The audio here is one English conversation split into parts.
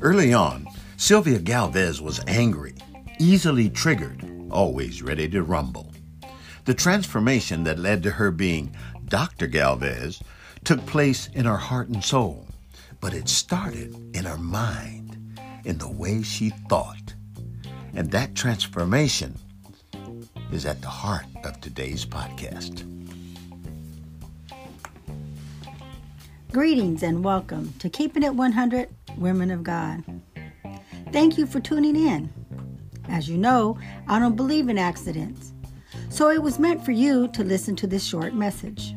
Early on, Sylvia Galvez was angry, easily triggered, always ready to rumble. The transformation that led to her being Dr. Galvez took place in her heart and soul, but it started in her mind, in the way she thought. And that transformation is at the heart of today's podcast. Greetings and welcome to Keeping It 100 Women of God. Thank you for tuning in. As you know, I don't believe in accidents, so it was meant for you to listen to this short message.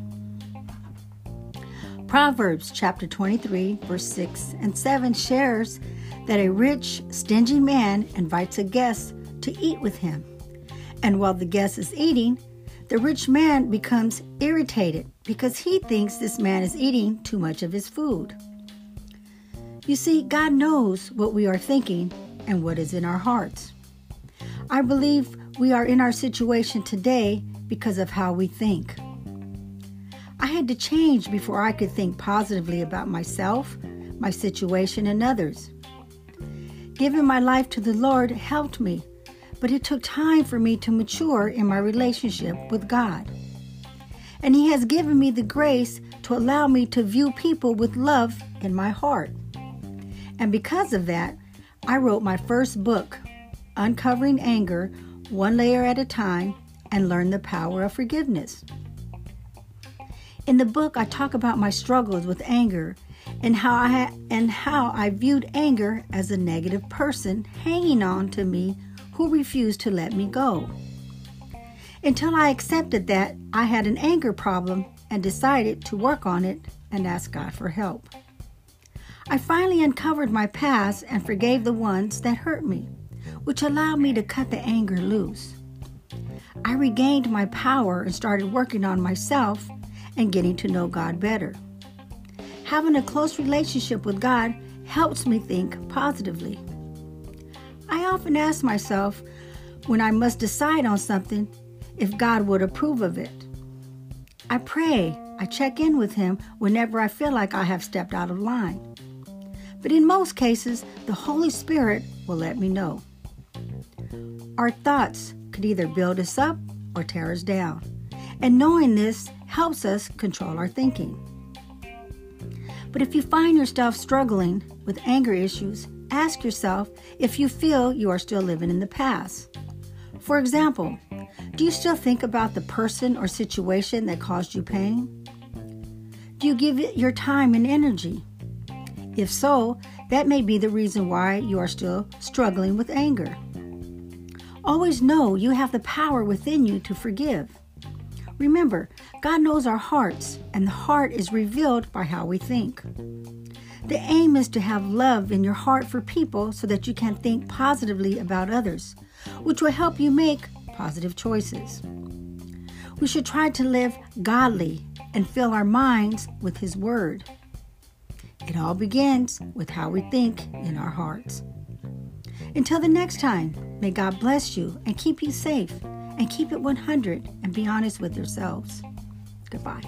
Proverbs chapter 23, verse 6 and 7 shares that a rich, stingy man invites a guest to eat with him. And while the guest is eating, the rich man becomes irritated because he thinks this man is eating too much of his food. You see, God knows what we are thinking and what is in our hearts. I believe we are in our situation today because of how we think. I had to change before I could think positively about myself, my situation, and others. Giving my life to the Lord helped me, but it took time for me to mature in my relationship with God. And He has given me the grace to allow me to view people with love in my heart. And because of that, I wrote my first book, Uncovering Anger, One Layer at a Time, and Learned the Power of Forgiveness. In the book, I talk about my struggles with anger and how I and how I viewed anger as a negative person hanging on to me who refused to let me go. Until I accepted that I had an anger problem and decided to work on it and ask God for help. I finally uncovered my past and forgave the ones that hurt me, which allowed me to cut the anger loose. I regained my power and started working on myself and getting to know God better. Having a close relationship with God helps me think positively. I often ask myself when I must decide on something if God would approve of it. I pray, I check in with Him whenever I feel like I have stepped out of line but in most cases, the Holy Spirit will let me know. Our thoughts could either build us up or tear us down, and knowing this helps us control our thinking. But if you find yourself struggling with anger issues, ask yourself if you feel you are still living in the past. For example, do you still think about the person or situation that caused you pain? Do you give it your time and energy? If so, that may be the reason why you are still struggling with anger. Always know you have the power within you to forgive. Remember, God knows our hearts, and the heart is revealed by how we think. The aim is to have love in your heart for people so that you can think positively about others, which will help you make positive choices. We should try to live godly and fill our minds with His Word. It all begins with how we think in our hearts. Until the next time, may God bless you and keep you safe and keep it 100 and be honest with yourselves. Goodbye.